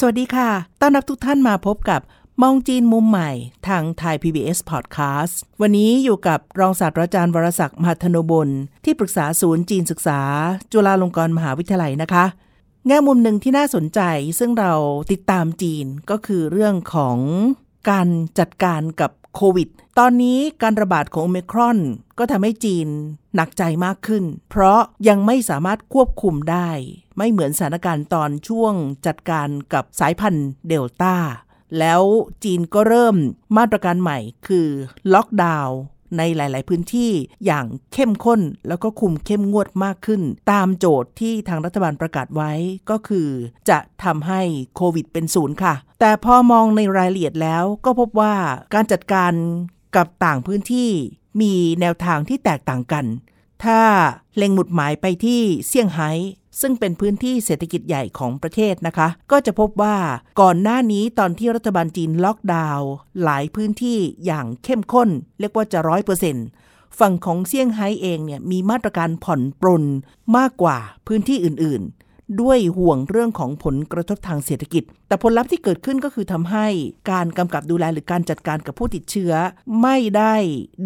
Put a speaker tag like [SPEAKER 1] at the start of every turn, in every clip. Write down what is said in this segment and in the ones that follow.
[SPEAKER 1] สวัสดีค่ะ ต้อนรับทุกท่านมาพบกับมองจีนมุมใหม่ทางไทย PBS Podcast วันนี้อยู่กับรองศาสตราจารย์วรศักดิ์มหัทนบลที่ปรึกษาศูนย์จีนศึกษา จุฬาลงกรณ์มหาวิทยาลัยนะคะ แง่มุมหนึ่งที่น่าสนใจซึ่งเราติดตามจีนก็คือเรื่องของการจัดการกับ โควิด ตอนนี้การระบาดของโอมิครอน ก็ทำให้จีนหนักใจมากขึ้น เพราะยังไม่สามารถควบคุมได้ ไม่เหมือนสถานการณ์ตอนช่วงจัดการกับสายพันธุ์เดลต้าแล้วจีนก็เริ่มมาตรการใหม่คือล็อกดาวน์ ในหลาย ๆ พื้นที่อย่างเข้มข้นแล้วก็คุมเข้มงวดมากขึ้น ตามโจทย์ที่ทางรัฐบาลประกาศไว้ก็คือ จะทำให้โควิดเป็นศูนย์ค่ะ แต่พอมองในรายละเอียดแล้วก็พบว่าการจัดการกับต่างพื้นที่มีแนวทางที่แตกต่างกัน ถ้าเล็งหมุดหมายไปที่เซี่ยงไฮ้ ซึ่งเป็นพื้นที่เศรษฐกิจใหญ่ของประเทศนะคะ ก็จะพบว่าก่อนหน้านี้ตอนที่รัฐบาลจีนล็อกดาวน์หลายพื้นที่อย่างเข้มข้น เรียกว่าจะร้อยเปอร์เซ็นต์ฝั่งของเซี่ยงไฮ้เองเนี่ยมีมาตรการผ่อนปรนมากกว่าพื้นที่อื่นๆ ด้วยห่วงเรื่องของผลกระทบทางเศรษฐกิจ แต่ผลลัพธ์ที่เกิดขึ้นก็คือทำให้การกำกับดูแลหรือการจัดการกับผู้ติดเชื้อไม่ได้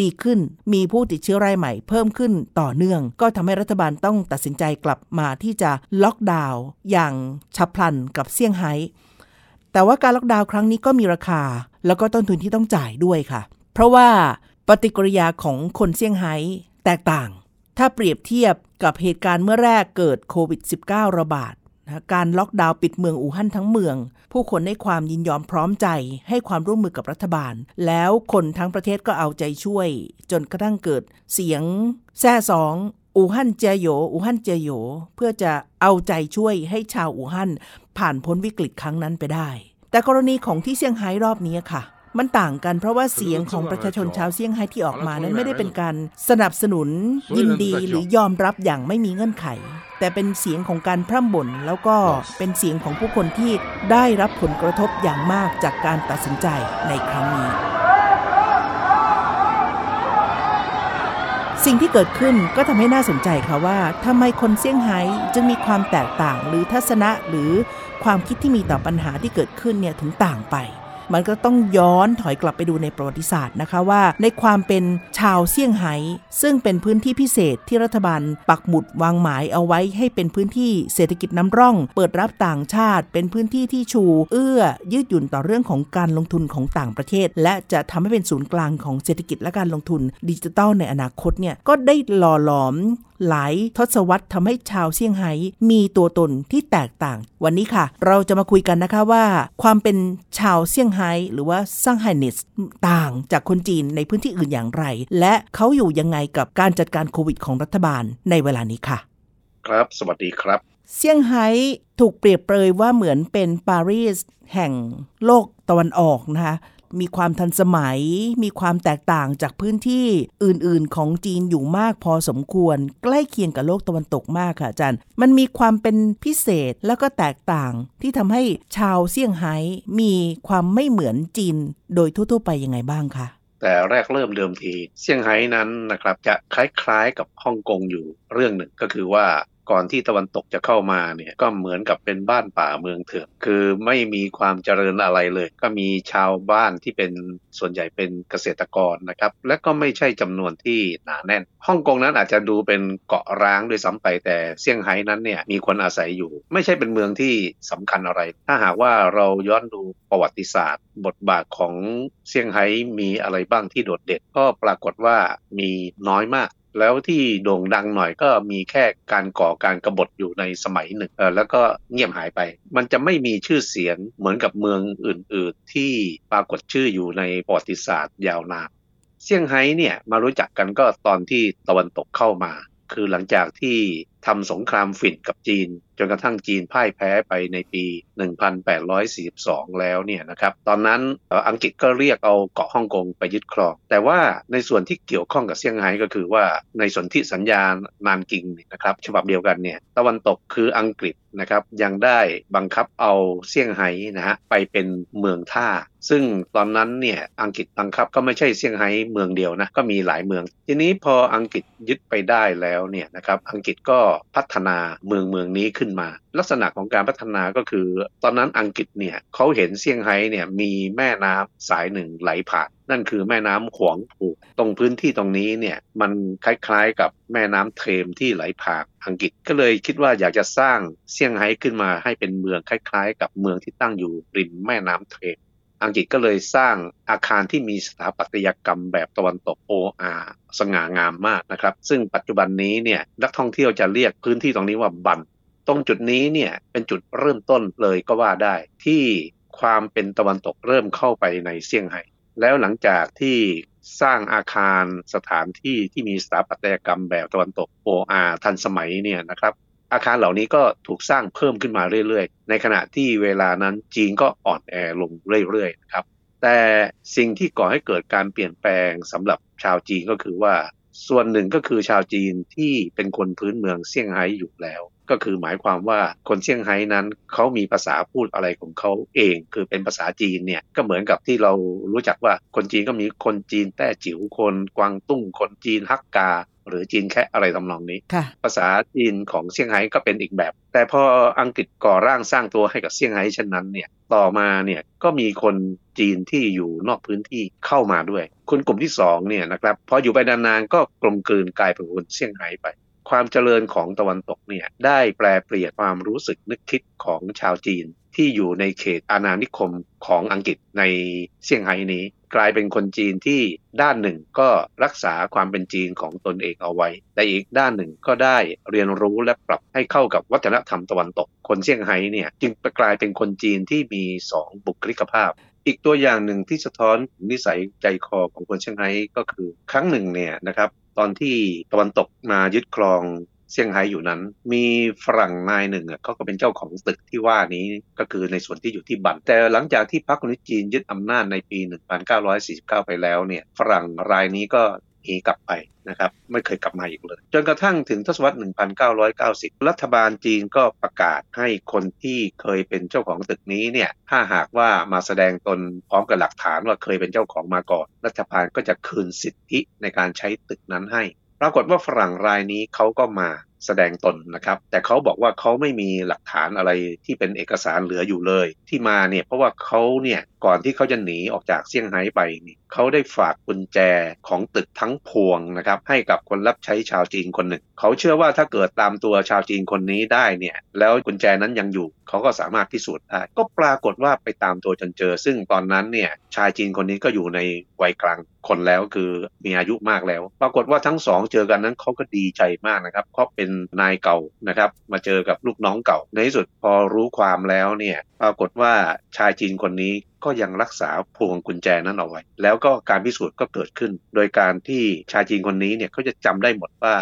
[SPEAKER 1] ดีขึ้น มีผู้ติดเชื้อรายใหม่เพิ่มขึ้นต่อเนื่อง ก็ทำให้รัฐบาลต้องตัดสินใจกลับมาที่จะล็อกดาวน์อย่างฉับพลันกับเซี่ยงไฮ้แต่ว่าการล็อกดาวน์ครั้งนี้ก็มีราคา แล้วก็ต้นทุนที่ต้องจ่ายด้วยค่ะ เพราะว่าปฏิกิริยาของคนเซี่ยงไฮ้แตกต่าง ถ้าเปรียบเทียบ กับเหตุการณ์เมื่อแรกเกิดโควิด -19 ระบาดนะการล็อกดาวน์ปิดเมืองอู่ฮั่นทั้งเมือง ผู้คนให้ความยินยอมพร้อมใจ ให้ความร่วมมือกับรัฐบาล แล้วคนทั้งประเทศก็เอาใจช่วย จนกระทั่งเกิดเสียงแซ่สองอู่ฮั่นเจียโยอู่ฮั่นเจียโยเพื่อจะเอาใจช่วยให้ชาวอู่ฮั่นผ่านพ้นวิกฤตครั้งนั้นไปได้ แต่กรณีของที่เซี่ยงไฮ้รอบนี้ค่ะ มันต่างกันเพราะว่าเสียงของประชาชนชาวเซี่ยงไฮ้ที่ออกมานั้นไม่ได้เป็นการสนับสนุน ยินดีหรือยอมรับอย่างไม่มีเงื่อนไข แต่เป็นเสียงของการพร่ำบ่นแล้วก็เป็นเสียงของผู้คนที่ได้รับผลกระทบอย่างมากจากการตัดสินใจในครั้งนี้ สิ่งที่เกิดขึ้นก็ทำให้น่าสนใจค่ะว่าทำไมคนเซี่ยงไฮ้จึงมีความแตกต่างหรือทัศนะหรือความคิดที่มีต่อปัญหาที่เกิดขึ้นเนี่ยถึงต่างไป มันก็ต้องย้อนถอยกลับไปดูในประวัติศาสตร์นะคะว่าในความเป็นชาวเซี่ยงไฮ้ซึ่งเป็นพื้นที่พิเศษที่รัฐบาลปักหมุดวางหมายเอาไว้ให้เป็นพื้นที่เศรษฐกิจน้ำร่อง เปิดรับต่างชาติ เป็นพื้นที่ที่ชู เอื้อ ยืดหยุ่นต่อเรื่องของการลงทุนของต่างประเทศ และจะทำให้เป็นศูนย์กลางของเศรษฐกิจและการลงทุนดิจิทัลในอนาคตเนี่ยก็ได้หล่อหลอม หลายทศวรรษทำให้ชาวเซี่ยงไฮ้มีตัวตนที่แตกต่าง วันนี้ค่ะ เราจะมาคุยกันนะคะว่า ความเป็นชาวเซี่ยงไฮ้หรือว่าซังไฮเนสต่างจากคนจีนในพื้นที่อื่นอย่างไร และเขาอยู่ยังไงกับการจัดการโควิดของรัฐบาลในเวลานี้ค่ะ
[SPEAKER 2] ครับ สวัสดีครับ
[SPEAKER 1] เซี่ยงไฮ้ถูกเปรียบเปรยว่าเหมือนเป็นปารีสแห่งโลกตะวันออกนะคะ มีความทันสมัย มีความแตกต่างจากพื้นที่อื่นๆ ของจีนอยู่มากพอสมควร ใกล้เคียงกับโลกตะวันตกมากค่ะอาจารย์ มันมีความเป็นพิเศษแล้วก็แตกต่างที่ทำให้ชาวเซี่ยงไฮ้มีความไม่เหมือนจีนโดยทั่วๆไปยังไงบ้างคะ
[SPEAKER 2] แต่แรกเริ่มเดิมทีเซี่ยงไฮ้นั้นนะครับจะคล้ายๆกับฮ่องกงอยู่เรื่องหนึ่งก็คือว่า ก่อนที่ตะวันตกจะเข้ามาเนี่ยก็เหมือนกับเป็นบ้านป่าเมืองเถื่อนคือไม่มีความเจริญอะไรเลย ก็มีชาวบ้านที่เป็นส่วนใหญ่เป็นเกษตรกรนะครับ และก็ไม่ใช่จำนวนที่หนาแน่นฮ่องกงนั้นอาจจะดูเป็นเกาะร้างด้วยซ้ำไปแต่เซี่ยงไฮ้นั้นเนี่ยมีคนอาศัยอยู่ ไม่ใช่เป็นเมืองที่สำคัญอะไร ถ้าหากว่าเราย้อนดูประวัติศาสตร์ บทบาทของเซี่ยงไฮ้มีอะไรบ้างที่โดดเด่นก็ปรากฏว่ามีน้อยมาก แล้วที่โด่งดังหน่อยก็มีแค่การก่อการกรบฏอยู่ในสมัยหนึ่งแล้วก็เงียบหายไป มันจะไม่มีชื่อเสียงเหมือนกับเมืองอื่น ๆ ที่ปรากฏชื่ออยู่ในประวัติศาสตร์ยาวนานเซี่ยงไฮ้เนี่ยมารู้จักกันก็ตอนที่ตะวันตกเข้ามา คือหลังจากที่ ทำสงครามฝิ่นกับจีน จนกระทั่งจีนพ่ายแพ้ไปในปี 1842 แล้วเนี่ยนะครับตอนนั้นอังกฤษก็เรียกเอาเกาะฮ่องกงไปยึดครอง แต่ว่าในส่วนที่เกี่ยวข้องกับเซี่ยงไฮ้ก็คือว่าในส่วนที่สัญญานานกิงนะครับฉบับเดียวกันเนี่ยตะวันตกคืออังกฤษนะครับยังได้บังคับเอาเซี่ยงไฮ้นะฮะไปเป็นเมืองท่า ซึ่งตอนนั้นเนี่ยอังกฤษบังคับก็ไม่ใช่เซี่ยงไฮ้เมืองเดียวนะก็มีหลายเมือง ทีนี้พออังกฤษยึดไปได้แล้วเนี่ยนะครับอังกฤษก็พัฒนาเมืองเมืองนี้ขึ้นมา ลักษณะของการพัฒนาก็คือ ตอนนั้นอังกฤษเนี่ยเขาเห็นเซี่ยงไฮ้เนี่ยมีแม่น้ำสายหนึ่งไหลผ่าน นั่นคือแม่น้ำขวางผูกตรงพื้นที่ตรงนี้เนี่ยมันคล้ายๆกับแม่น้ำเทมที่ไหลผ่านอังกฤษก็เลยคิดว่าอยากจะสร้างเซี่ยงไฮ้ขึ้นมาให้เป็นเมืองคล้ายๆ กับเมืองที่ตั้งอยู่ริมแม่น้ำเทม อังกฤษก็เลยสร้างอาคารที่มีสถาปัตยกรรมแบบตะวันตกโออาสง่างามมากนะครับ ซึ่งปัจจุบันนี้เนี่ยนักท่องเที่ยวจะเรียกพื้นที่ตรงนี้ว่าบัน ตรงจุดนี้เนี่ยเป็นจุดเริ่มต้นเลยก็ว่าได้ ที่ความเป็นตะวันตกเริ่มเข้าไปในเซี่ยงไฮ้แล้วหลังจากที่สร้างอาคารสถานที่ที่มีสถาปัตยกรรมแบบตะวันตกโออาทันสมัยเนี่ยนะครับ อาคารเหล่านี้ก็ถูกสร้างเพิ่มขึ้นมาเรื่อยๆ ในขณะที่เวลานั้นจีนก็อ่อนแอลงเรื่อยๆนะครับ แต่สิ่งที่ก่อให้เกิดการเปลี่ยนแปลงสำหรับชาวจีนก็คือว่า ส่วนหนึ่งก็คือชาวจีนที่เป็นคนพื้นเมืองเซี่ยงไฮ้อยู่แล้ว ก็คือหมายความว่าคนเซี่ยงไฮ้นั้นเขามีภาษาพูดอะไรของเขาเอง คือเป็นภาษาจีนเนี่ยก็เหมือนกับที่เรารู้จักว่าคนจีนก็มีคนจีนแต้จิ๋วคนกวางตุ้ง คนจีนฮักกาหรือจีนแค่อะไรทำนองนี้ ภาษาจีนของเซี่ยงไฮ้ก็เป็นอีกแบบ แต่พออังกฤษก่อร่างสร้างตัวให้กับเซี่ยงไฮ้เช่นนั้นเนี่ยต่อมาเนี่ยก็มีคนจีนที่อยู่นอกพื้นที่เข้ามาด้วย คนกลุ่มที่2เนี่ยนะครับพออยู่ไปนานๆก็กลมกลืนกลายเป็นคนเซี่ยงไฮ้ไป ความเจริญของตะวันตกเนี่ยได้แปลเปลี่ยนความรู้สึกนึกคิดของชาวจีน ที่อยู่ในเขตอาณานิคมของอังกฤษในเซี่ยงไฮ้นี้ กลายเป็นคนจีนที่ด้านหนึ่งก็รักษาความเป็นจีนของตนเองเอาไว้ แต่อีกด้านหนึ่งก็ได้เรียนรู้และปรับให้เข้ากับวัฒนธรรมตะวันตก คนเซี่ยงไฮ้เนี่ยจึงกลายเป็นคนจีนที่มี2บุคลิกภาพอีกตัวอย่างหนึ่งที่สะท้อนนิสัยใจคอของคนเชียงไฮ้ก็คือ ครั้งหนึ่งเนี่ยนะครับ ตอนที่ตะวันตกมายึดครองเซี่ยงไฮ้อยู่นั้น มีฝรั่งนายหนึ่งเขาก็เป็นเจ้าของตึกที่ว่านี้ก็คือในส่วนที่อยู่ที่บันแต่หลังจากที่พรรคคอมมิวนิสต์จีนยึดอำนาจในปี 1949 ไปแล้วเนี่ยฝรั่งรายนี้ก็ หนีกลับไปนะครับไม่เคยกลับมาอีกเลย จนกระทั่งถึงทศวรรษ 1990 รัฐบาลจีนก็ประกาศให้คนที่เคยเป็นเจ้าของตึกนี้เนี่ยถ้าหากว่ามาแสดงตนพร้อมกับหลักฐานว่าเคยเป็นเจ้าของมาก่อน รัฐบาลก็จะคืนสิทธิในการใช้ตึกนั้นให้ ปรากฏว่าฝรั่งรายนี้เขาก็มา แสดงตนนะครับ แต่เขาบอกว่าเขาไม่มีหลักฐานอะไรที่เป็นเอกสารเหลืออยู่เลย ที่มาเนี่ยเพราะว่าเขาเนี่ยก่อนที่เขาจะหนีออกจากเซี่ยงไฮ้ไปนี่เขาได้ฝากกุญแจของตึกทั้งพวงนะครับให้กับคนรับใช้ชาวจีนคนหนึ่ง เขาเชื่อว่าถ้าเกิดตามตัวชาวจีนคนนี้ได้เนี่ยแล้วกุญแจนั้นยังอยู่ เขาก็สามารถพิสูจน์ได้ ก็ปรากฏว่าไปตามตัวจนเจอ ซึ่งตอนนั้นเนี่ยชายจีนคนนี้ก็อยู่ในวัยกลางคนแล้วคือมีอายุมากแล้ว ปรากฏว่าทั้งสองเจอกันนั้นเขาก็ดีใจมากนะครับเพราะเป็นนายเก่านะครับ มาเจอกับลูกน้องเก่า ในที่สุดพอรู้ความแล้วเนี่ยปรากฏว่าชายจีนคนนี้ก็ยังรักษาพวงกุญแจนั้นเอาไว้ แล้วก็การพิสูจน์ก็เกิดขึ้น โดยการที่ชายจีนคนนี้เนี่ยเขาจะจำได้หมดว่า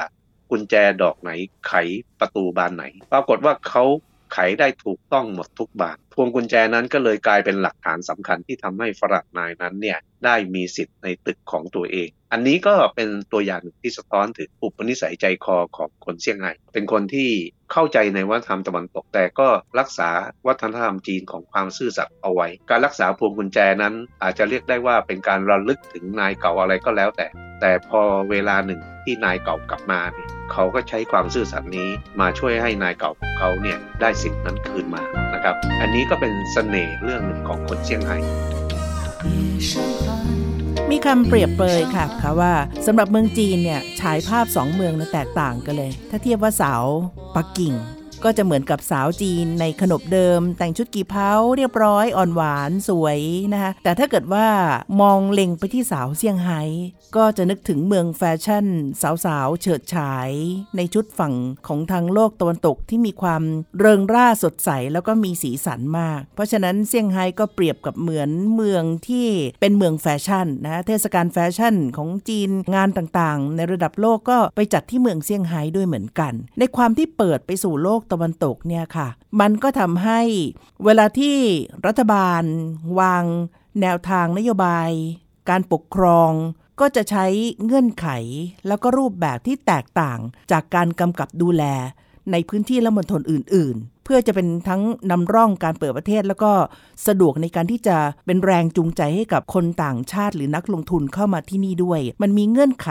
[SPEAKER 2] กุญแจดอกไหนไขประตูบานไหน ปรากฏว่าเขา ไขได้ถูกต้องหมดทุกบานพวงกุญแจนั้นก็เลยกลายเป็นหลักฐานสำคัญที่ทำให้ฝรั่งนายนั้นเนี่ยได้มีสิทธิ์ในตึกของตัวเอง อันนี้ก็เป็นตัวอย่างที่สะท้อนถึงอุปนิสัยใจคอของคนเซี่ยงไฮ้เป็นคนที่ เข้าใจในวัฒนธรรมตะวันตก แต่ก็รักษาวัฒนธรรมจีนของความซื่อสัตย์เอาไว้ การรักษาพวงกุญแจนั้น อาจจะเรียกได้ว่าเป็นการระลึกถึงนายเก่าอะไรก็แล้วแต่ แต่พอเวลาหนึ่งที่นายเก่ากลับมาเนี่ยเขาก็ใช้ความซื่อสัตย์นี้มาช่วยให้นายเก่าของเขาเนี่ยได้สิ่งนั้นคืนมานะครับ อันนี้ก็เป็นเสน่ห์เรื่องหนึ่งของคนเซี่ยงไฮ้
[SPEAKER 1] มีคำเปรียบเปรยค่ะค่ะว่าสำหรับเมืองจีนเนี่ยฉายภาพสองเมืองนั้นแตกต่างกันเลย ถ้าเทียบว่าเสาปักกิ่ง ก็จะเหมือนกับสาวจีนในขนบเดิม แต่งชุดกี่เพาเรียบร้อยอ่อนหวานสวยนะคะแต่ถ้าเกิดว่ามองเล็งไปที่สาวเซี่ยงไฮ้ก็จะนึกถึงเมืองแฟชั่น สาวๆ เฉิดฉาย ในชุดฝั่งของทางโลกตะวันตกที่มีความเริงร่าสดใสแล้วก็มีสีสันมาก เพราะฉะนั้นเซี่ยงไฮ้ก็เปรียบกับเหมือนเมืองที่เป็นเมืองแฟชั่นนะเทศกาลแฟชั่นของจีนงานต่างๆ ในระดับโลกก็ไปจัดที่เมืองเซี่ยงไฮ้ด้วยเหมือนกัน ในความที่เปิดไปสู่โลกตะวันตกเนี่ยค่ะ มันก็ทำให้เวลาที่รัฐบาลวางแนวทางนโยบาย การปกครองก็จะใช้เงื่อนไขแล้วก็รูปแบบที่แตกต่างจากการกำกับดูแล ในพื้นที่และมณฑลอื่น ๆ เพื่อจะเป็นทั้งนำร่องการเปิดประเทศ แล้วก็สะดวกในการที่จะเป็นแรงจูงใจให้กับคนต่างชาติหรือนักลงทุนเข้ามาที่นี่ด้วย มันมีเงื่อนไข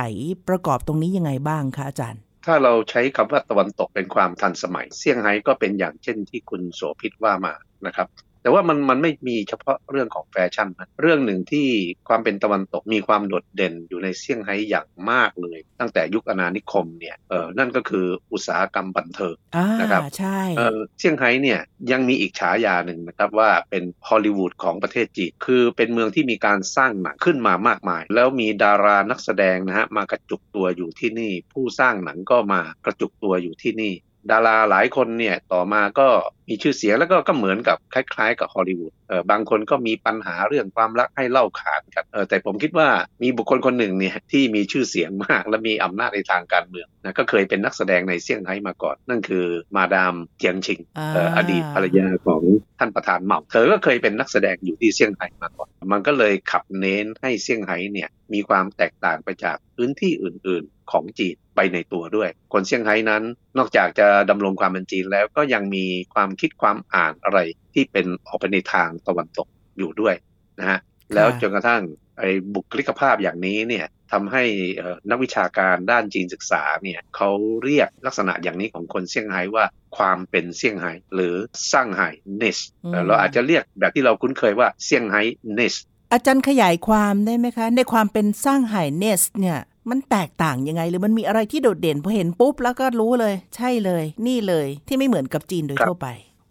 [SPEAKER 1] ประกอบตรงนี้ยังไงบ้างคะอาจารย์
[SPEAKER 2] ถ้าเราใช้คำว่าตะวันตกเป็นความทันสมัย เซี่ยงไฮ้ก็เป็นอย่างเช่นที่คุณโสภิตว่ามานะครับ แต่ว่ามันมันไม่มีเฉพาะเรื่องของแฟชั่นนะเรื่องหนึ่งที่ความเป็นตะวันตกมีความโดดเด่นอยู่ในเซี่ยงไฮ้อย่างมากเลย ตั้งแต่ยุคอาณานิคมเนี่ยเออนั่นก็คืออุตสาหกรรมบันเทิง
[SPEAKER 1] อ่า
[SPEAKER 2] นะครับ
[SPEAKER 1] ใช่
[SPEAKER 2] เออเซี่ยงไฮ้เนี่ยยังมีอีกฉายาหนึ่งนะครับว่าเป็นฮอลลีวูดของประเทศจีนคือเป็นเมืองที่มีการสร้างหนังขึ้นมามากมาย แล้วมีดารานักแสดงนะฮะมากระจุกตัวอยู่ที่นี่ ผู้สร้างหนังก็มากระจุกตัวอยู่ที่นี่ ดาราหลายคนเนี่ยต่อมาก็มีชื่อเสียงแล้วก็ก็เหมือนกับคล้ายๆ กับฮอลลีวูดเออบางคนก็มีปัญหาเรื่องความรักให้เล่าขานกันเออแต่ผมคิดว่ามีบุคคลคนหนึ่งเนี่ยที่มีชื่อเสียงมาก และมีอำนาจในทางการเมืองนะก็เคยเป็นนักแสดงในเซี่ยงไฮ้มาก่อน นั่นคือมาดามเจียงชิง
[SPEAKER 1] อ่า
[SPEAKER 2] เอ่ออดีตภรรยาของท่านประธานเหมาเธอก็เคยเป็นนักแสดงอยู่ที่เซี่ยงไฮ้มาก่อน มันก็เลยขับเน้นให้เซี่ยงไฮ้เนี่ยมีความแตกต่างไปจากพื้นที่อื่น ๆ ของจีนไปในตัวด้วย คนเซี่ยงไฮ้นั้น นอกจากจะดำรงความเป็นจีนแล้วก็ยังมีความคิดความอ่านอะไรที่เป็นออกไปในทางตะวันตกอยู่ด้วยนะฮะแล้วจนกระทั่ง ไอ้บุคลิกภาพอย่างนี้เนี่ยทำให้เอ่อนักวิชาการด้านจีนศึกษาเนี่ยเขาเรียกลักษณะอย่างนี้ของคนเซี่ยงไฮ้ว่าความเป็นเซี่ยงไฮ้หรือซ่างไฮ้เนส
[SPEAKER 1] อืม
[SPEAKER 2] เราอาจจะเรียกแบบที่เราคุ้นเคยว่าเซี่ยงไฮ้เนส
[SPEAKER 1] อาจารย์ขยายความได้ไหมคะ ในความเป็นสร้างไห่เนสเนี่ยมันแตกต่างยังไง หรือมันมีอะไรที่โดดเด่นพอเห็นปุ๊บแล้วก็รู้เลย ใช่เลย นี่เลยที่ไม่เหมือนกับจีนโดย
[SPEAKER 2] ครับ
[SPEAKER 1] ทั่วไป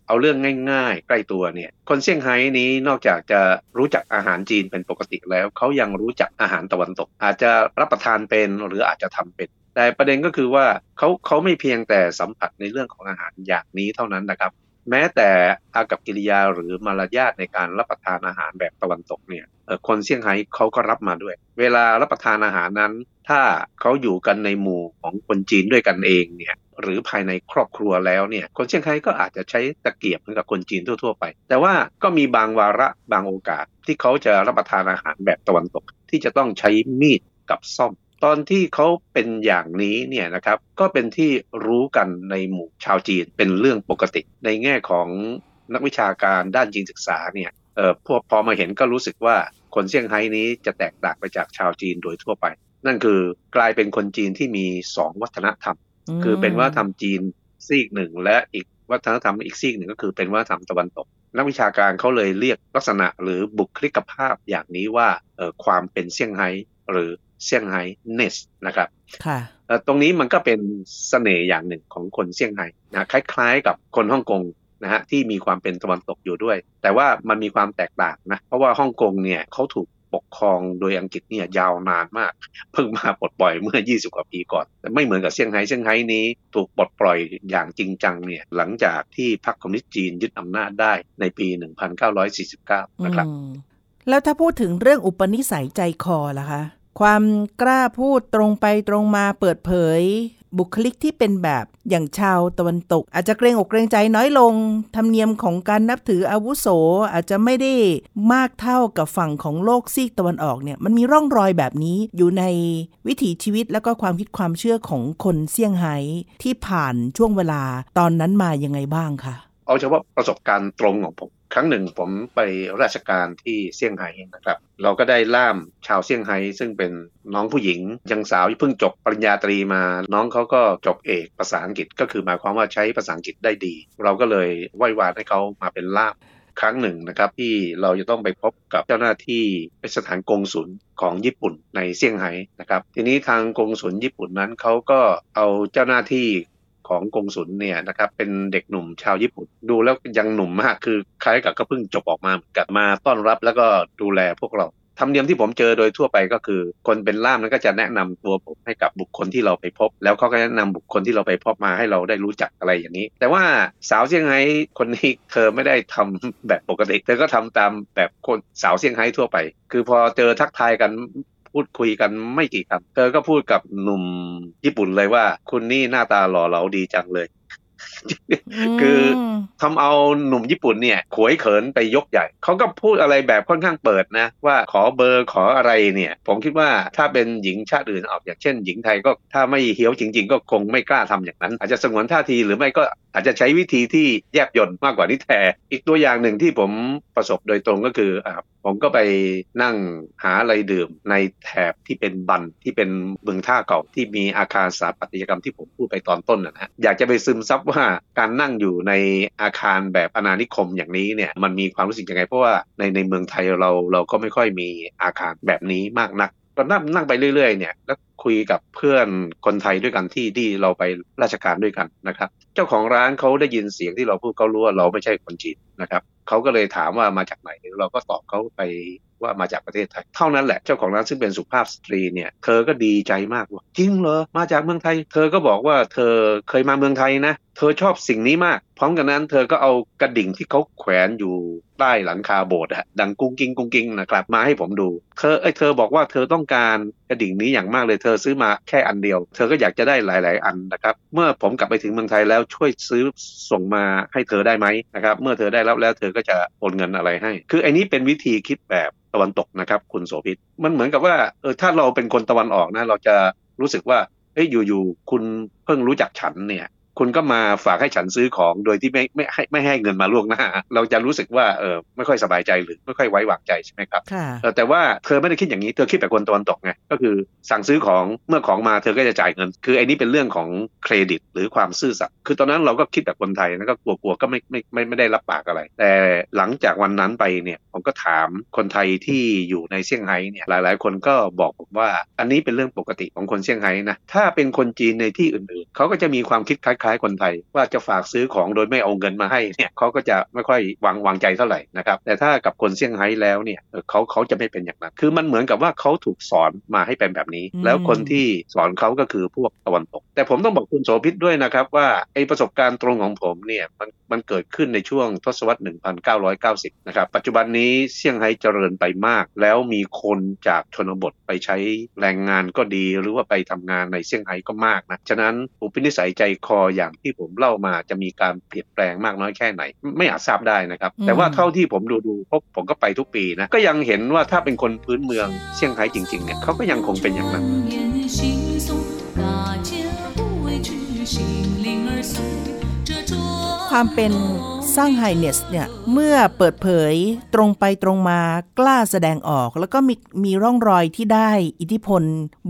[SPEAKER 2] เอาเรื่องง่าย ๆ ใกล้ตัวเนี่ยคนเซี่ยงไฮ้นี้นอกจากจะรู้จักอาหารจีนเป็นปกติแล้วเขายังรู้จักอาหารตะวันตก อาจจะรับประทานเป็นหรืออาจจะทำเป็นแต่ประเด็นก็คือว่าเขาเขาไม่เพียงแต่สัมผัสในเรื่องของอาหารอย่างนี้เท่านั้นนะครับ แม้แต่อากับกิริยาหรือมารยาทในการรับประทานอาหารแบบตะวันตกเนี่ยคนเซี่ยงไฮ้เขาก็รับมาด้วย เวลารับประทานอาหารนั้น ถ้าเขาอยู่กันในหมู่ของคนจีนด้วยกันเองเนี่ยหรือภายในครอบครัวแล้วเนี่ยคนเซี่ยงไฮ้ก็อาจจะใช้ตะเกียบเหมือนกับคนจีนทั่วๆไป แต่ว่าก็มีบางวาระบางโอกาสที่เขาจะรับประทานอาหารแบบตะวันตก ที่จะต้องใช้มีดกับซ่อม ตอนที่เขาเป็นอย่างนี้เนี่ยนะครับก็เป็นที่รู้กันในหมู่ชาวจีนเป็นเรื่องปกติ ในแง่ของนักวิชาการด้านจีนศึกษาเนี่ยเออพวกพอมาเห็นก็รู้สึกว่าคนเซี่ยงไฮ้นี้จะแตกต่างไปจากชาวจีนโดยทั่วไป นั่นคือกลายเป็นคนจีนที่มีสองวัฒนธรรม คือเป็นวัฒนธรรมจีนซีกหนึ่ง และอีกวัฒนธรรมอีกซีกหนึ่งก็คือเป็นวัฒนธรรมตะวันตก นักวิชาการเขาเลยเรียกลักษณะหรือบุคลิกภาพอย่างนี้ว่าเอ่อความเป็นเซี่ยงไฮ้หรือเซี่ยงไฮ้เนสนะครับ
[SPEAKER 1] ค่ะ
[SPEAKER 2] เอ่อตรงนี้มันก็เป็นเสน่ห์อย่างหนึ่งของคนเซี่ยงไฮ้นะคล้าย ๆ กับคนฮ่องกงนะฮะที่มีความเป็นตะวันตกอยู่ด้วย แต่ว่ามันมีความแตกต่างนะเพราะว่าฮ่องกงเนี่ยเขาถูก ปกครองโดยอังกฤษเนี่ยยาวนานมาก เพิ่งมาปลดปล่อยเมื่อ 20 กว่าปีก่อน ไม่เหมือนกับเซี่ยงไฮ้เซี่ยงไฮ้นี้ถูกปลดปล่อยอย่างจริงจังเนี่ยหลังจากที่พรรคคอมมิวนิสต์จีนยึดอำนาจได้ในปี 1949 นะครับ
[SPEAKER 1] แล้วถ้าพูดถึงเรื่องอุปนิสัยใจคอล่ะคะ ความกล้าพูดตรงไปตรงมาเปิดเผย บุคลิกที่เป็นแบบอย่างชาวตะวันตก อาจจะเกรงอกเกรงใจน้อยลง ธรรมเนียมของการนับถืออาวุโสอาจจะไม่ได้มากเท่ากับฝั่งของโลกซีกตะวันออกเนี่ยมันมีร่องรอยแบบนี้อยู่ในวิถีชีวิตแล้วก็ความคิดความเชื่อของคนเซี่ยงไฮ้ที่ผ่านช่วงเวลาตอนนั้นมายังไงบ้างคะ
[SPEAKER 2] เอาเฉพาะประสบการณ์ตรงของผม ครั้งหนึ่งผมไปราชการที่เซี่ยงไฮ้นะครับ เราก็ได้ล่ามชาวเซี่ยงไฮ้ซึ่งเป็นน้องผู้หญิง ยังสาวเพิ่งจบปริญญาตรีมา น้องเขาก็จบเอกภาษาอังกฤษ ก็คือหมายความว่าใช้ภาษาอังกฤษได้ดี เราก็เลยไหว้วานให้เขามาเป็นล่ามครั้งหนึ่งนะครับที่เราจะต้องไปพบกับเจ้าหน้าที่เป็นสถานกงสุลของญี่ปุ่นในเซี่ยงไฮ้นะครับ ทีนี้ทางกงสุลญี่ปุ่นนั้นเขาก็เอาเจ้าหน้าที่ ของกงสุลเนี่ยนะครับเป็นเด็กหนุ่มชาวญี่ปุ่น ดูแล้วยังหนุ่มมากคือคล้ายกับก็เพิ่งจบออกมากับมาต้อนรับแล้วก็ดูแลพวกเราธรรมเนียมที่ผมเจอโดยทั่วไปก็คือ คนเป็นล่ามนั้นก็จะแนะนำตัวผมให้กับบุคคลที่เราไปพบ แล้วเขาก็แนะนำบุคคลที่เราไปพบมาให้เราได้รู้จักอะไรอย่างนี้ แต่ว่าสาวเซี่ยงไฮ้คนนี้เธอไม่ได้ทำแบบปกติเธอก็ทำตามแบบคนสาวเซี่ยงไฮ้ทั่วไป คือพอเจอทักทายกัน พูดคุยกันไม่กี่คำเธอก็พูดกับหนุ่มญี่ปุ่นเลยว่า คุณนี่หน้าตาหล่อเหลาดีจังเลย คือทำเอาหนุ่มญี่ปุ่นเนี่ยขวยเขินไปยกใหญ่ เขาก็พูดอะไรแบบค่อนข้างเปิดนะ ว่าขอเบอร์ขออะไรเนี่ย ผมคิดว่าถ้าเป็นหญิงชาติอื่นออกอย่างเช่น หญิงไทยก็ถ้าไม่เฮี้ยวจริง ๆ ก็คงไม่กล้าทำอย่างนั้น อาจจะสงวนท่าทีหรือไม่ก็อาจจะใช้วิธีที่แยบยนต์มากกว่านี้แทอีกตัวอย่างหนึ่งที่ผมประสบโดยตรงก็คืออ่าผมก็ไปนั่งหาอะไรดื่มในแถบที่เป็นบันที่เป็นเมืองท่าเก่าที่มีอาคารสถาปัตยกรรมที่ผมพูดไปตอนต้นนะฮะอยากจะไปซึมซับว่าการนั่งอยู่ในอาคารแบบอาณานิคมอย่างนี้เนี่ยมันมีความรู้สึกยังไง เพราะว่าในในเมืองไทยเราเราก็ไม่ค่อยมีอาคารแบบนี้มากนักก็นั่งนั่งไปเรื่อยๆเนี่ยแล้ว คุยกับเพื่อนคนไทยด้วยกันที่ที่เราไปราชการด้วยกันนะครับ เจ้าของร้านเขาได้ยินเสียงที่เราพูดเขารู้ว่าเราไม่ใช่คนจีนนะครับเขาก็เลยถามว่ามาจากไหนเราก็ตอบเขาไปว่ามาจากประเทศไทย เท่านั้นแหละเจ้าของร้านซึ่งเป็นสุภาพสตรีเนี่ยเธอก็ดีใจมากว่าจริงเหรอมาจากเมืองไทย เธอก็บอกว่าเธอเคยมาเมืองไทยนะ เธอชอบสิ่งนี้มาก พร้อมกันนั้น เธอก็เอากระดิ่งที่เขาแขวนอยู่ใต้หลังคาโบสถ์ดังกุ้งกิ้งกุ้งกิ้งนะครับมาให้ผมดู เธอไอ้เธอบอกว่าเธอต้องการกระดิ่งนี้อย่างมากเลยเธอซื้อมาแค่อันเดียว เธอก็อยากจะได้หลาย ๆ อันนะครับ เมื่อผมกลับไปถึงเมืองไทยแล้วช่วยซื้อส่งมาให้เธอได้ไหมนะครับ เมื่อเธอได้รับแล้วเธอก็จะโอนเงินอะไรให้ คือไอ้นี้เป็นวิธีคิดแบบตะวันตกนะครับคุณโสภิต มันเหมือนกับว่าเออถ้าเราเป็นคนตะวันออกนะเราจะรู้สึกว่าเอ้ยอยู่ๆคุณเพิ่งรู้จักฉันเนี่ย คุณก็มาฝากให้ฉันซื้อของโดยที่ไม่ไม่ให้ไม่ให้เงินมาล่วงหน้า เราจะรู้สึกว่าเออไม่ค่อยสบายใจหรือไม่ค่อยไว้วางใจใช่ไหมครับแต่ว่าเธอไม่ได้คิดอย่างนี้เธอคิดแบบคนตะวันตกไงก็คือสั่งซื้อของเมื่อของมาเธอก็จะจ่ายเงิน คือไอ้นี้เป็นเรื่องของเครดิต หรือความซื่อสัตย์คือตอนนั้นเราก็คิดแบบคนไทยนะก็กลัวๆก็ไม่ไม่ไม่ไม่ได้รับปากอะไร แต่หลังจากวันนั้นไปเนี่ยผมก็ถามคนไทยที่อยู่ในเซี่ยงไฮ้เนี่ยหลาย ๆ คนก็บอกผมว่าอันนี้เป็นเรื่องปกติของคนเซี่ยงไฮ้นะถ้าเป็นคนจีนในที่อื่นๆเขาก็จะมีความคิดคล้ายๆคนไทย ว่าจะฝากซื้อของโดยไม่เอาเงินมาให้เนี่ยเขาก็จะไม่ค่อยวางวางใจเท่าไหร่นะครับแต่ถ้ากับคนเซี่ยงไฮ้แล้วเนี่ยเขาเขาจะไม่เป็นอย่างนั้น คือมันเหมือนกับว่าเขาถูกสอนมาให้เป็นแบบนี้ แล้วคนที่สอนเขาก็คือพวกตะวันตก แต่ผมต้องบอกคุณโสภิตด้วยนะครับว่าไอ้ประสบการณ์ตรงของผมเนี่ยมันมันเกิดขึ้นในช่วงทศวรรษ 1990 นะครับ ปัจจุบันนี้เซี่ยงไฮ้เจริญไปมาก แล้วมีคนจากชนบทไปใช้แรงงานก็ดี หรือว่าไปทำงานในเซี่ยงไฮ้ก็มากนะ ฉะนั้นอุปนิสัยใจคออย่างที่ผมเล่ามาจะมีการเปลี่ยนแปลงมากน้อยแค่ไหน ไม่อาจทราบได้นะครับ แต่ว่าเท่าที่ผมดูดูพบผมก็ไปทุกปีนะ ก็ยังเห็นว่าถ้าเป็นคนพื้นเมืองเซี่ยงไฮ้จริงๆเนี่ยเขาก็ยังคงเป็นอย่างนั้น
[SPEAKER 1] ความเป็นสร้างไฮเนสเนี่ยเมื่อเปิดเผยตรงไปตรงมากล้าแสดงออก แล้วก็มีมีร่องรอยที่ได้อิทธิพล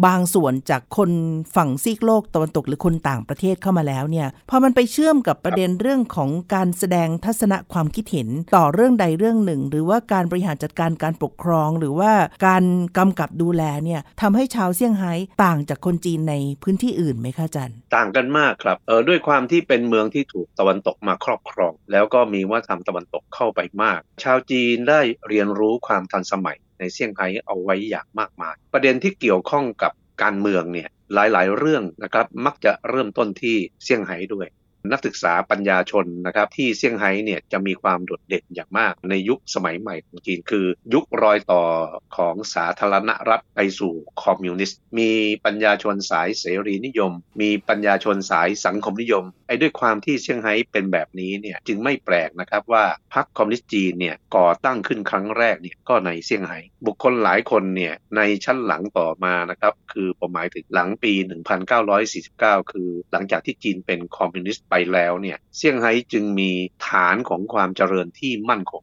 [SPEAKER 1] บางส่วนจากคนฝั่งซีกโลกตะวันตกหรือคนต่างประเทศเข้ามาแล้วเนี่ยพอมันไปเชื่อมกับประเด็นเรื่องของการแสดงทัศนะความคิดเห็นต่อเรื่องใดเรื่องหนึ่ง หรือว่าการบริหารจัดการการปกครอง หรือว่าการกำกับดูแลเนี่ยทำให้ชาวเซี่ยงไฮ้ต่างจากคนจีนในพื้นที่อื่นไหมคะจัน
[SPEAKER 2] ต่างกันมากครับเออด้วยความที่เป็นเมืองที่ถูกตะวันตกมาครอบครอง แล้วก็มีวัฒนธรรมตะวันตกเข้าไปมาก ชาวจีนได้เรียนรู้ความทันสมัยในเซี่ยงไฮ้เอาไว้อย่างมากมาย ประเด็นที่เกี่ยวข้องกับการเมืองเนี่ยหลายๆ เรื่องนะครับมักจะเริ่มต้นที่เซี่ยงไฮ้ด้วย นักศึกษาปัญญาชนนะครับที่เซี่ยงไฮ้เนี่ยจะมีความโดดเด่นอย่างมากในยุคสมัยใหม่ของจีนคือ ยุครอยต่อของสาธารณรัฐไปสู่คอมมิวนิสต์ มีปัญญาชนสายเสรีนิยม มีปัญญาชนสายสังคมนิยม ไอ้ด้วยความที่เซี่ยงไฮ้เป็นแบบนี้เนี่ยจึงไม่แปลกนะครับว่าพรรคคอมมิวนิสต์จีนเนี่ยก่อตั้งขึ้นครั้งแรกเนี่ยก็ในเซี่ยงไฮ้บุคคลหลายคนเนี่ยในชั้นหลังต่อมานะครับคือผมหมายถึงหลังปี 1949 คือหลังจากที่จีนเป็นคอมมิวนิสต์ไปแล้วเนี่ยเซี่ยงไฮ้จึงมีฐานของความเจริญที่มั่นคง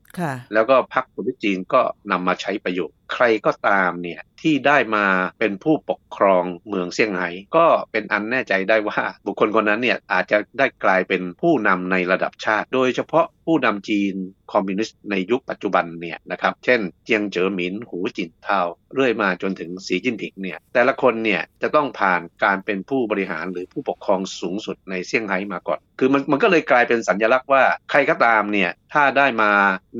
[SPEAKER 2] แล้วก็พรรคคอมมิวนิสต์จีนก็นำมาใช้ประโยชน์ใครก็ตามเนี่ยที่ได้มาเป็นผู้ปกครองเมืองเซี่ยงไฮ้ก็เป็นอันแน่ใจได้ว่าบุคคลคนนั้นเนี่ยอาจจะได้กลายเป็นผู้นำในระดับชาติ โดยเฉพาะ ผู้นำจีนคอมมิวนิสต์ในยุคปัจจุบันเนี่ยนะครับ เช่น เจียงเจ๋อหมิน หูจินเทาเรื่อยมาจนถึงสีจิ้นผิงเนี่ย แต่ละคนเนี่ยจะต้องผ่านการเป็นผู้บริหารหรือผู้ปกครองสูงสุดในเซี่ยงไฮ้มาก่อน คือมันมันก็เลยกลายเป็นสัญลักษณ์ว่าใครก็ตามเนี่ยถ้าได้มา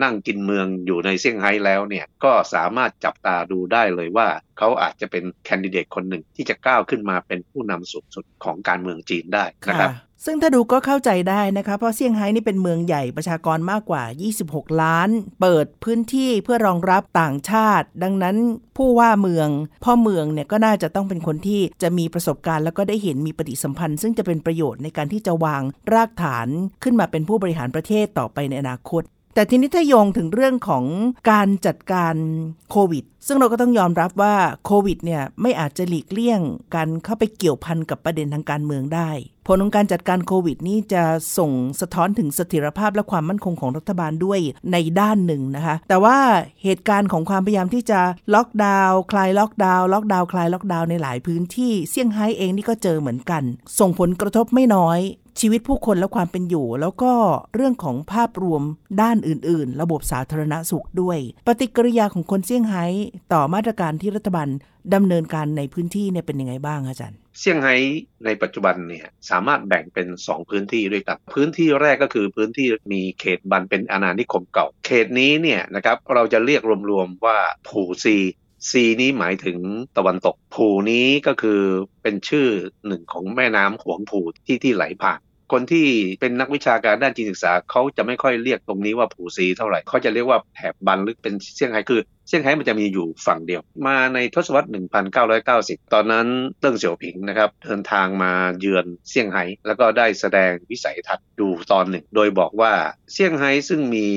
[SPEAKER 2] นั่งกินเมืองอยู่ในเซี่ยงไฮ้แล้วเนี่ยก็สามารถจับตาดูได้เลยว่า เขาอาจจะเป็นแคนดิเดตคนหนึ่งที่จะก้าวขึ้นมาเป็นผู้นำสูงสุดของการเมืองจีนได้นะครับ
[SPEAKER 1] ซึ่งถ้าดูก็เข้าใจได้นะคะเพราะเซี่ยงไฮ้นี่เป็นเมืองใหญ่ประชากรมากกว่า 26 ล้าน เปิดพื้นที่เพื่อรองรับต่างชาติ ดังนั้นผู้ว่าเมือง พ่อเมืองเนี่ยก็น่าจะต้องเป็นคนที่จะมีประสบการณ์ แล้วก็ได้เห็นมีปฏิสัมพันธ์ ซึ่งจะเป็นประโยชน์ในการที่จะวางรากฐานขึ้นมาเป็นผู้บริหารประเทศต่อไปในอนาคต แต่ทีนี้ถ้าโยงถึงเรื่องของการจัดการโควิด ซึ่งเราก็ต้องยอมรับว่าโควิดเนี่ยไม่อาจจะหลีกเลี่ยงการเข้าไปเกี่ยวพันกับประเด็นทางการเมืองได้ ผลของการจัดการโควิดนี่จะส่งสะท้อนถึงเสถียรภาพและความมั่นคงของรัฐบาลด้วยในด้านหนึ่งนะคะ แต่ว่าเหตุการณ์ของความพยายามที่จะล็อกดาวน์คลายล็อกดาวน์ล็อกดาวน์คลายล็อกดาวน์ในหลายพื้นที่เซี่ยงไฮ้เองนี่ก็เจอเหมือนกัน ส่งผลกระทบไม่น้อย ชีวิตผู้คนและความเป็นอยู่ แล้วก็เรื่องของภาพรวมด้านอื่น ๆ ระบบสาธารณสุขด้วย ปฏิกิริยาของคนเซี่ยงไฮ้ต่อมาตรการที่รัฐบาลดำเนินการในพื้นที่เนี่ยเป็นยังไงบ้างอาจารย์
[SPEAKER 2] เซี่ยงไฮ้ในปัจจุบันเนี่ยสามารถแบ่งเป็น 2 พื้นที่ด้วยกันพื้นที่แรกก็คือพื้นที่มีเขตบันเป็นอาณานิคมเก่า เขตนี้เนี่ยนะครับเราจะเรียกรวมๆว่าผูซี ซีนี้หมายถึงตะวันตกผูนี้ก็คือเป็นชื่อหนึ่งของแม่น้ำหวงผูที่ที่ไหลผ่านคนที่เป็นนักวิชาการด้านจีนศึกษาเขาจะไม่ค่อยเรียกตรงนี้ว่าผูซีเท่าไหร่เขาจะเรียกว่าแถบบันหรือเป็นเซี่ยงไฮ้คือ เซี่ยงไฮ้มันจะมีอยู่ฝั่งเดียว มาในทศวรรษ 1990 ตอนนั้นเติ้งเสี่ยวผิงนะครับเดินทางมาเยือนเซี่ยงไฮ้แล้วก็ได้แสดงวิสัยทัศน์ดูตอนหนึ่ง โดยบอกว่าเซี่ยงไฮ้ซึ่งมี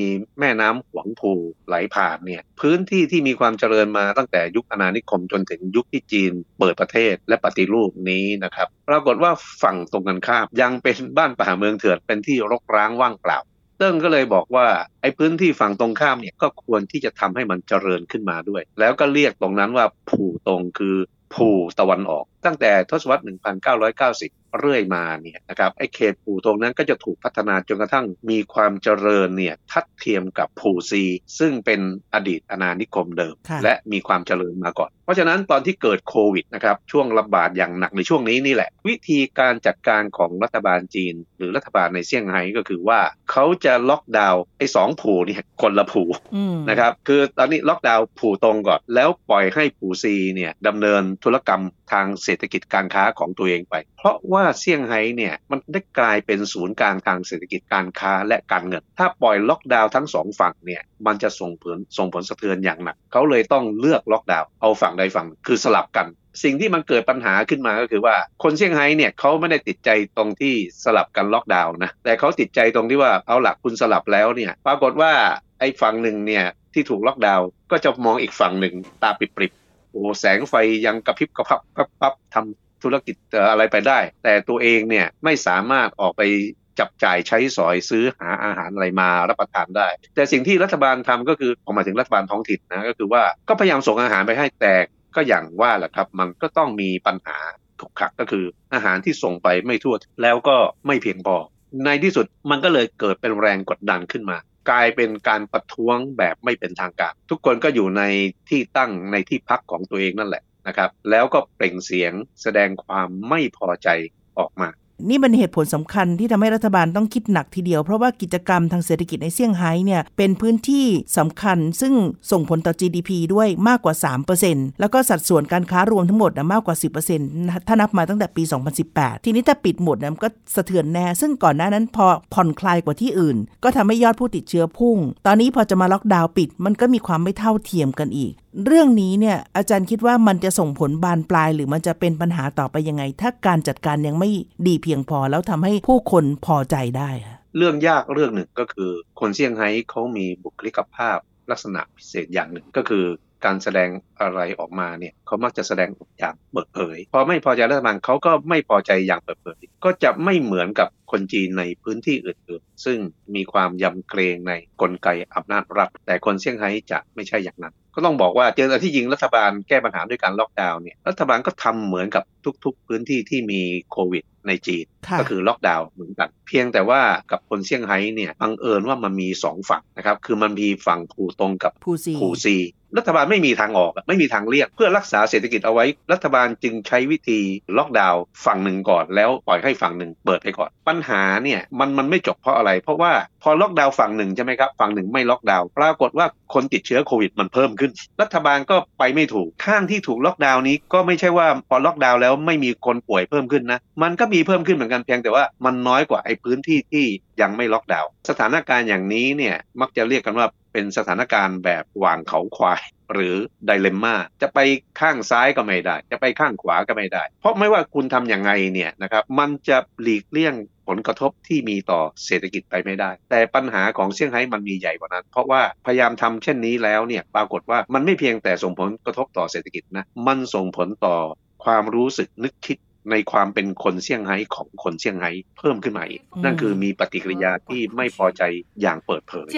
[SPEAKER 2] แม่น้ำหวงพูไหลผ่านเนี่ยพื้นที่ที่มีความเจริญมาตั้งแต่ยุคอาณานิคมจนถึงยุคที่จีนเปิดประเทศและปฏิรูปนี้นะครับปรากฏว่าฝั่งตรงกันข้ามยังเป็นบ้านป่าเมืองเถื่อนเป็นที่รกร้างว่างเปล่า เติ้งก็เลยบอกว่าไอ้พื้นที่ฝั่งตรงข้ามเนี่ยก็ควรที่จะทำให้มันเจริญขึ้นมาด้วย แล้วก็เรียกตรงนั้นว่าผู่ตรงคือผู่ตะวันออกตั้งแต่ทศวรรษ 1990 เรื่อยมาเนี่ยนะครับไอ้เขตผู่ตรงนั้นก็จะถูกพัฒนาจนกระทั่งมีความเจริญเนี่ยทัดเทียมกับผู่ซี ซึ่งเป็นอดีตอาณานิคมเดิม
[SPEAKER 1] ค่ะ
[SPEAKER 2] และมีความเจริญมาก่อน เพราะฉะนั้นตอนที่เกิดโควิดนะครับช่วงระบาดอย่างหนักในช่วงนี้นี่แหละ วิธีการจัดการของรัฐบาลจีน หรือรัฐบาลในเซี่ยงไฮ้ก็คือว่าเขาจะล็อกดาวน์ไอ้สองผู่เนี่ยคนละผู่
[SPEAKER 1] อืม
[SPEAKER 2] นะครับคือตอนนี้ล็อกดาวน์ผู่ตรงก่อนแล้วปล่อยให้ผู่ซีเนี่ยดำเนินธุรกรรม ทางเศรษฐกิจการค้าของตัวเองไป เพราะว่าเซี่ยงไฮ้เนี่ยมันได้กลายเป็นศูนย์กลางทางเศรษฐกิจการค้าและการเงิน ถ้าปล่อยล็อกดาวน์ทั้งสองฝั่งเนี่ยมันจะส่งผลส่งผลสะเทือนอย่างหนัก เขาเลยต้องเลือกล็อกดาวน์เอาฝั่งใดฝั่งคือสลับกันสิ่งที่มันเกิดปัญหาขึ้นมาก็คือว่าคนเซี่ยงไฮ้เนี่ยเขาไม่ได้ติดใจตรงที่สลับกันล็อกดาวน์นะแต่เขาติดใจตรงที่ว่าเอาหลักคุณสลับแล้วเนี่ยปรากฏว่าไอ้ฝั่งหนึ่งเนี่ยที่ถูกล็อกดาวน์ก็จะมองอีกฝั่งหนึ่งตาปิบๆ โอ้แสงไฟยังกระพริบกระพับปั๊บปั๊บทำธุรกิจอ่อะไรไปได้ แต่ตัวเองเนี่ยไม่สามารถออกไปจับจ่ายใช้สอยซื้อหาอาหารอะไรมารับประทานได้ แต่สิ่งที่รัฐบาลทำก็คือผมหมายถึงรัฐบาลท้องถิ่นนะก็คือว่าก็พยายามส่งอาหารไปให้แต่ก็อย่างว่าแหละครับ มันก็ต้องมีปัญหาขุกขักก็คือ อาหารที่ส่งไปไม่ทั่วแล้วก็ไม่เพียงพอในที่สุดมันก็เลยเกิดเป็นแรงกดดันขึ้นมากลายเป็นการประท้วงแบบไม่เป็นทางการ ทุกคนก็อยู่ในที่ตั้งในที่พักของตัวเองนั่นแหละนะครับ แล้วก็เปล่งเสียงแสดงความไม่พอใจออกมา
[SPEAKER 1] นี่เป็นเหตุผลสำคัญที่ทำให้รัฐบาลต้องคิดหนักทีเดียว เพราะว่ากิจกรรมทางเศรษฐกิจในเซี่ยงไฮ้เนี่ยเป็นพื้นที่สำคัญ ซึ่งส่งผลต่อ GDP ด้วยมากกว่า 3%แล้วก็สัดส่วนการค้ารวมทั้งหมดนะมากกว่า 10%ถ้านับมาตั้งแต่ปี 2018 ทีนี้ถ้าปิดหมดนะก็สะเทือนแน่ ซึ่งก่อนหน้านั้นพอผ่อนคลายกว่าที่อื่น ก็ทำให้ยอดผู้ติดเชื้อพุ่ง ตอนนี้พอจะมาล็อกดาวน์ปิด มันก็มีความไม่เท่าเทียมกันอีกเรื่องนี้เนี่ยอาจารย์คิดว่ามันจะส่งผลบานปลาย หรือมันจะเป็นปัญหาต่อไปยังไง ถ้าการจัดการยังไม่ดีเพียงพอแล้วทำให้ผู้คนพอใจได้ค่ะ
[SPEAKER 2] เรื่องยากเรื่องหนึ่งก็คือคนเซี่ยงไฮ้เขามีบุคลิกภาพลักษณะพิเศษอย่างหนึ่งก็คือการแสดงอะไรออกมาเนี่ยเขามักจะแสดงออกอย่างเปิดเผย พอไม่พอใจรัฐบาลเขาก็ไม่พอใจอย่างเปิดเผย ก็จะไม่เหมือนกับคนจีนในพื้นที่อื่นๆ ซึ่งมีความยำเกรงในกลไกอำนาจรัฐแต่คนเซี่ยงไฮ้จะไม่ใช่อย่างนั้นก็ต้องบอกว่าเจอที่ยิงรัฐบาลแก้ปัญหาด้วยการล็อกดาวน์เนี่ยรัฐบาลก็ทำเหมือนกับทุก ๆ พื้นที่ที่มีโควิดในจีน ก็คือล็อกดาวน์เหมือนกันเพียงแต่ว่ากับคนเซี่ยงไฮ้เนี่ยบังเอิญว่ามันมี 2 ฝั่งนะครับคือมันมีฝั่งผูตรงกับ
[SPEAKER 1] ภูซี
[SPEAKER 2] ผูซีรัฐบาลไม่มีทางออกอะไม่มีทางเลี่ยงเพื่อรักษาเศรษฐกิจเอาไว้ รัฐบาลจึงใช้วิธีล็อกดาวน์ฝั่งหนึ่งก่อน แล้วปล่อยให้ฝั่งหนึ่งเปิดไปก่อน ปัญหาเนี่ยมันมันไม่จบเพราะอะไร เพราะว่าพอล็อกดาวน์ฝั่งหนึ่งใช่ไหมครับฝั่งหนึ่งไม่ล็อกดาวน์ปรากฏว่าคนติดเชื้อโควิดมันเพิ่มขึ้น รัฐบาลก็ไปไม่ถูกข้างที่ถูกล็อกดาวน์นี้ก็ไม่ใช่ว่าพอล็อกดาวน์แล้วไม่มีคนป่วยเพิ่มขึ้นนะมันก็มีเพิ่มขึ้นเหมือนกันเพียงแต่ว่ามันน้อยกว่าไอ้พื้นที่ที่ยังไม่ล็อกดาวน์สถานการณ์อย่างนี้เนี่ยมักจะเรียกกันว่า เป็นสถานการณ์แบบวางเขาควาย หรือไดเลมม่าจะไปข้างซ้ายก็ไม่ได้ จะไปข้างขวาก็ไม่ได้ เพราะไม่ว่าคุณทำอย่างไงเนี่ยนะครับมันจะหลีกเลี่ยงผลกระทบที่มีต่อเศรษฐกิจไปไม่ได้ แต่ปัญหาของเซี่ยงไฮ้มันมีใหญ่กว่านั้น เพราะว่าพยายามทำเช่นนี้แล้วเนี่ยปรากฏว่ามันไม่เพียงแต่ส่งผลกระทบต่อเศรษฐกิจนะมันส่งผลต่อความรู้สึกนึกคิด ในความเป็นคนเซี่ยงไฮ้ของคนเซี่ยงไฮ้เพิ่มขึ้นมาอีก นั่นคือมีปฏิกิริยาที่ไม่พอใจอย่างเปิดเผย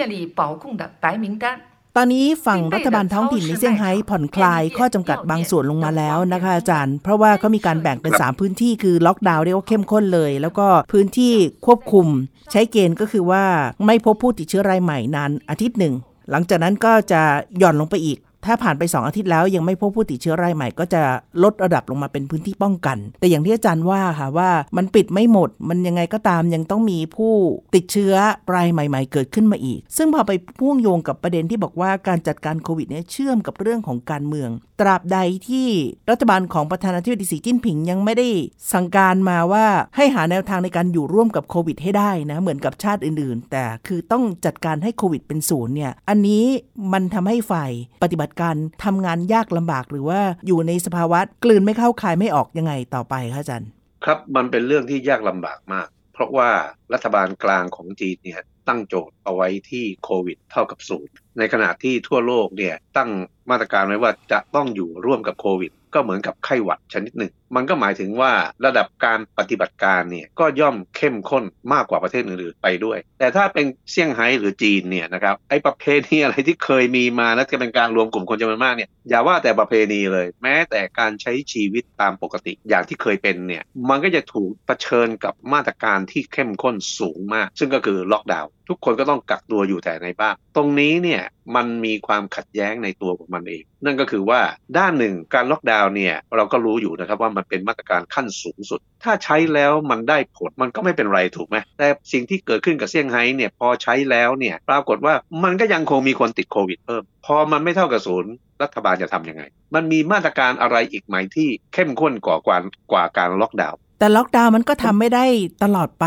[SPEAKER 1] ตอนนี้ฝั่งรัฐบาลท้องถิ่นในเซี่ยงไฮ้ผ่อนคลายข้อจำกัดบางส่วนลงมาแล้วนะคะอาจารย์ เพราะว่าเขามีการแบ่งเป็น 3 พื้นที่คือล็อกดาวน์เรียกว่าเข้มข้นเลย แล้วก็พื้นที่ควบคุม ใช้เกณฑ์ก็คือว่าไม่พบผู้ติดเชื้อรายใหม่นานอาทิตย์หนึ่ง หลังจากนั้นก็จะหย่อนลงไปอีก ถ้าผ่านไป 2 อาทิตย์แล้วยังไม่พบผู้ติดเชื้อรายใหม่ ก็จะลดระดับลงมาเป็นพื้นที่ป้องกัน แต่อย่างที่อาจารย์ว่าค่ะว่ามันปิดไม่หมด มันยังไงก็ตามยังต้องมีผู้ติดเชื้อรายใหม่ ๆ เกิดขึ้นมาอีก ซึ่งพอไปพ่วงโยงกับประเด็นที่บอกว่าการจัดการโควิดเนี่ยเชื่อมกับเรื่องของการเมือง ตราบใดที่รัฐบาลของประธานาธิบดีสีจิ้นผิงยังไม่ได้สั่งการมาว่าให้หาแนวทางในการอยู่ร่วมกับโควิดให้ได้นะเหมือนกับชาติอื่น ๆ แต่คือต้องจัดการให้โควิดเป็นศูนย์เนี่ยอันนี้มันทำให้ฝ่ายปฏิบัติการทำงานยากลำบากหรือว่าอยู่ในสภาวะกลืนไม่เข้าคายไม่ออกยังไงต่อไปคะอาจารย์
[SPEAKER 2] ครับมันเป็นเรื่องที่ยากลำบากมาก เพราะว่ารัฐบาลกลางของจีนเนี่ยตั้งโจทย์เอาไว้ที่โควิดเท่ากับศูนย์ในขณะที่ทั่วโลกเนี่ยตั้งมาตรการไว้ว่าจะต้องอยู่ร่วมกับโควิด ก็เหมือนกับไข้หวัดชนิดหนึ่ง มันก็หมายถึงว่าระดับการปฏิบัติการเนี่ยก็ย่อมเข้มข้นมากกว่าประเทศอื่นๆไปด้วย แต่ถ้าเป็นเซี่ยงไฮ้หรือจีนเนี่ยนะครับไอ้ประเพณีอะไรที่เคยมีมาแล้วจะเป็นการรวมกลุ่มคนจำนวนมากเนี่ยอย่าว่าแต่ประเพณีเลย แม้แต่การใช้ชีวิตตามปกติอย่างที่เคยเป็นเนี่ยมันก็จะถูกเผชิญกับมาตรการที่เข้มข้นสูงมาก ซึ่งก็คือล็อกดาวน์ทุกคนก็ต้องกักตัวอยู่แต่ในบ้านตรงนี้เนี่ยมันมีความขัดแย้งในตัวของมันเอง นั่นก็คือว่าด้านหนึ่งการล็อกดาวน์เนี่ยเราก็รู้อยู่นะครับว่ามันเป็นมาตรการขั้นสูงสุด ถ้าใช้แล้วมันได้ผลมันก็ไม่เป็นไรถูกไหมแต่สิ่งที่เกิดขึ้นกับเซี่ยงไฮ้เนี่ยพอใช้แล้วเนี่ยปรากฏว่ามันก็ยังคงมีคนติดโควิดเพิ่ม พอมันไม่เท่ากับศูนย์รัฐบาลจะทำยังไง มันมีมาตรการอะไรอีกไหมที่เข้มข้นกว่ากว่ากว่าการล็อกดาวน์
[SPEAKER 1] แต่ล็อกดาวน์มันก็ทำไม่ได้ตลอดไป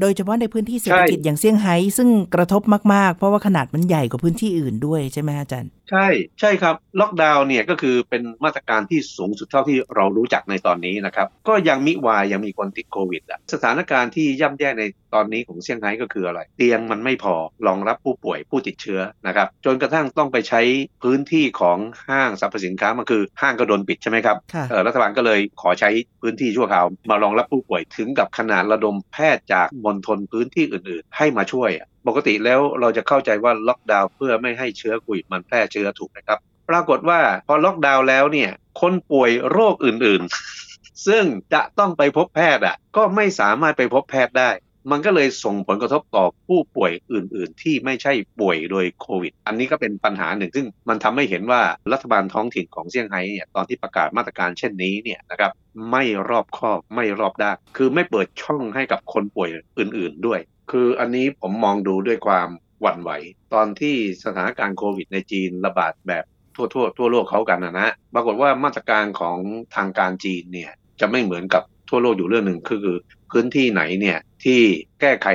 [SPEAKER 1] โดยเฉพาะในพื้นที่เศรษฐกิจอย่างเซี่ยงไฮ้ซึ่งกระทบมาก ๆ เพราะว่าขนาดมันใหญ่กว่าพื้นที่อื่นด้วยใช่ไหมอาจารย์
[SPEAKER 2] ใช่ใช่ครับ ล็อกดาวน์เนี่ยก็คือเป็นมาตรการที่สูงสุดเท่าที่เรารู้จักในตอนนี้นะครับ ก็ยังมิวายยังมีคนติดโควิดอะสถานการณ์ที่ย่ำแย่ในตอนนี้ของเซี่ยงไฮ้ก็คืออะไร เตียงมันไม่พอรองรับผู้ป่วยผู้ติดเชื้อนะครับจนกระทั่งต้องไปใช้พื้นที่ของห้างสรรพสินค้ามันคือห้างก็โดนปิดใช่ไหมครับ
[SPEAKER 1] ค่ะ
[SPEAKER 2] เออรัฐบาลก็เลยขอใช้พื้นที่ชั่วคราวมารองรับผู้ป่วยถึงกับขนาดระดมแพทย์จากมณฑลพื้นที่อื่น ๆ ให้มาช่วย ปกติแล้วเราจะเข้าใจว่าล็อกดาวน์เพื่อไม่ให้เชื้อโควิดมันแพร่เชื้อถูกนะครับ ปรากฏว่าพอล็อกดาวน์แล้วเนี่ยคนป่วยโรคอื่น ๆ ซึ่งจะต้องไปพบแพทย์อะก็ไม่สามารถไปพบแพทย์ได้ มันก็เลยส่งผลกระทบต่อผู้ป่วยอื่น ๆ ที่ไม่ใช่ป่วยโดยโควิด อันนี้ก็เป็นปัญหาหนึ่ง ซึ่งมันทำให้เห็นว่ารัฐบาลท้องถิ่นของเซี่ยงไฮ้เนี่ยตอนที่ประกาศมาตรการเช่นนี้เนี่ยนะครับไม่รอบคอบไม่รอบด้านคือไม่เปิดช่องให้กับคนป่วยอื่น ๆ ด้วย คืออันนี้ผมมองดูด้วยความหวั่นไหว ตอนที่สถานการณ์โควิดในจีนระบาดแบบทั่วทั่วทั่วโลกเขากันนะนะปรากฏว่ามาตรการของทางการจีนเนี่ยจะไม่เหมือนกับ ทั่วโลกอยู่เรื่องหนึ่งคือคือพื้นที่ไหนเนี่ยที่แก้ไข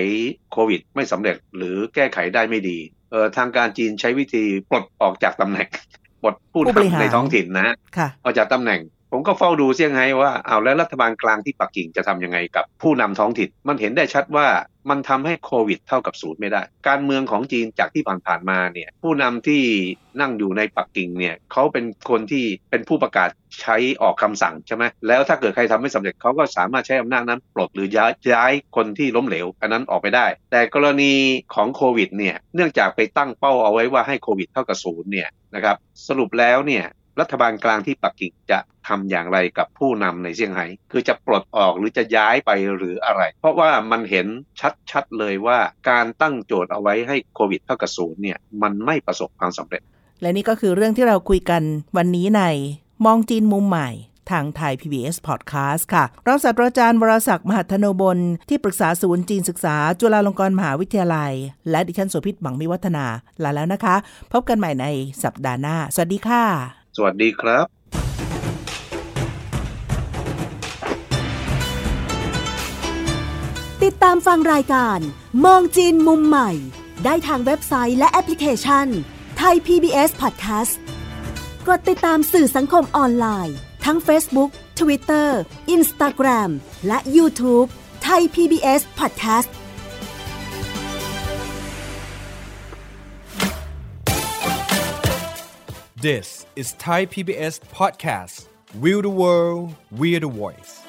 [SPEAKER 2] โควิด ไม่สำเร็จหรือแก้ไขได้ไม่ดีเอ่อทางการจีนใช้วิธีปลดออกจากตำแหน่งปลดผู้
[SPEAKER 1] ผู้บริหาร
[SPEAKER 2] นำในท้องถิ่นนะ
[SPEAKER 1] ค่ะ
[SPEAKER 2] ออกจากตำแหน่ง ผมก็เฝ้าดูเซี่ยงไฮ้ว่าเอาแล้วรัฐบาลกลางที่ปักกิ่งจะทำยังไงกับผู้นำท้องถิ่น มันเห็นได้ชัดว่ามันทำให้โควิดเท่ากับศูนย์ไม่ได้ การเมืองของจีนจากที่ผ่านๆมาเนี่ยผู้นำที่นั่งอยู่ในปักกิ่งเนี่ยเขาเป็นคนที่เป็นผู้ประกาศใช้ออกคำสั่งใช่ไหมแล้วถ้าเกิดใครทำไม่สำเร็จเขาก็สามารถใช้อำนาจนั้นปลดหรือย้ายย้ายคนที่ล้มเหลวอันนั้นออกไปได้ แต่กรณีของโควิดเนี่ยเนื่องจากไปตั้งเป้าเอาไว้ว่าให้โควิดเท่ากับศูนย์เนี่ยนะครับสรุปแล้วเนี่ย รัฐบาลกลางที่ปักกิ่งจะทำอย่างไรกับผู้นำในเซี่ยงไฮ้คือจะปลดออกหรือจะย้ายไปหรืออะไร เพราะว่ามันเห็นชัดๆเลยว่าการตั้งโจทย์เอาไว้ให้โควิดเท่ากับศูนย์เนี่ยมันไม่ประสบความสำเร็จ
[SPEAKER 1] และนี่ก็คือเรื่องที่เราคุยกันวันนี้ในมองจีนมุมใหม่ทางไทย PBS Podcast ค่ะ รองศาสตราจารย์วรศักดิ์มหัทโนบล ที่ปรึกษาศูนย์จีนศึกษา จุฬาลงกรณ์มหาวิทยาลัย และดิฉันโสภิตบังมิวัฒนา ลาแล้วนะคะ พบกันใหม่ในสัปดาห์หน้า สวัสดีค่ะ
[SPEAKER 2] สวัสดีครับ
[SPEAKER 3] ติดตามฟังรายการ มองจีนมุมใหม่ ได้ทางเว็บไซต์และแอปพลิเคชันไทย PBS Podcast กดติดตามสื่อสังคมออนไลน์ ทั้ง Facebook Twitter Instagram และ YouTube ไทย PBS Podcast
[SPEAKER 4] This is Thai PBS Podcast. We the world, we the voice.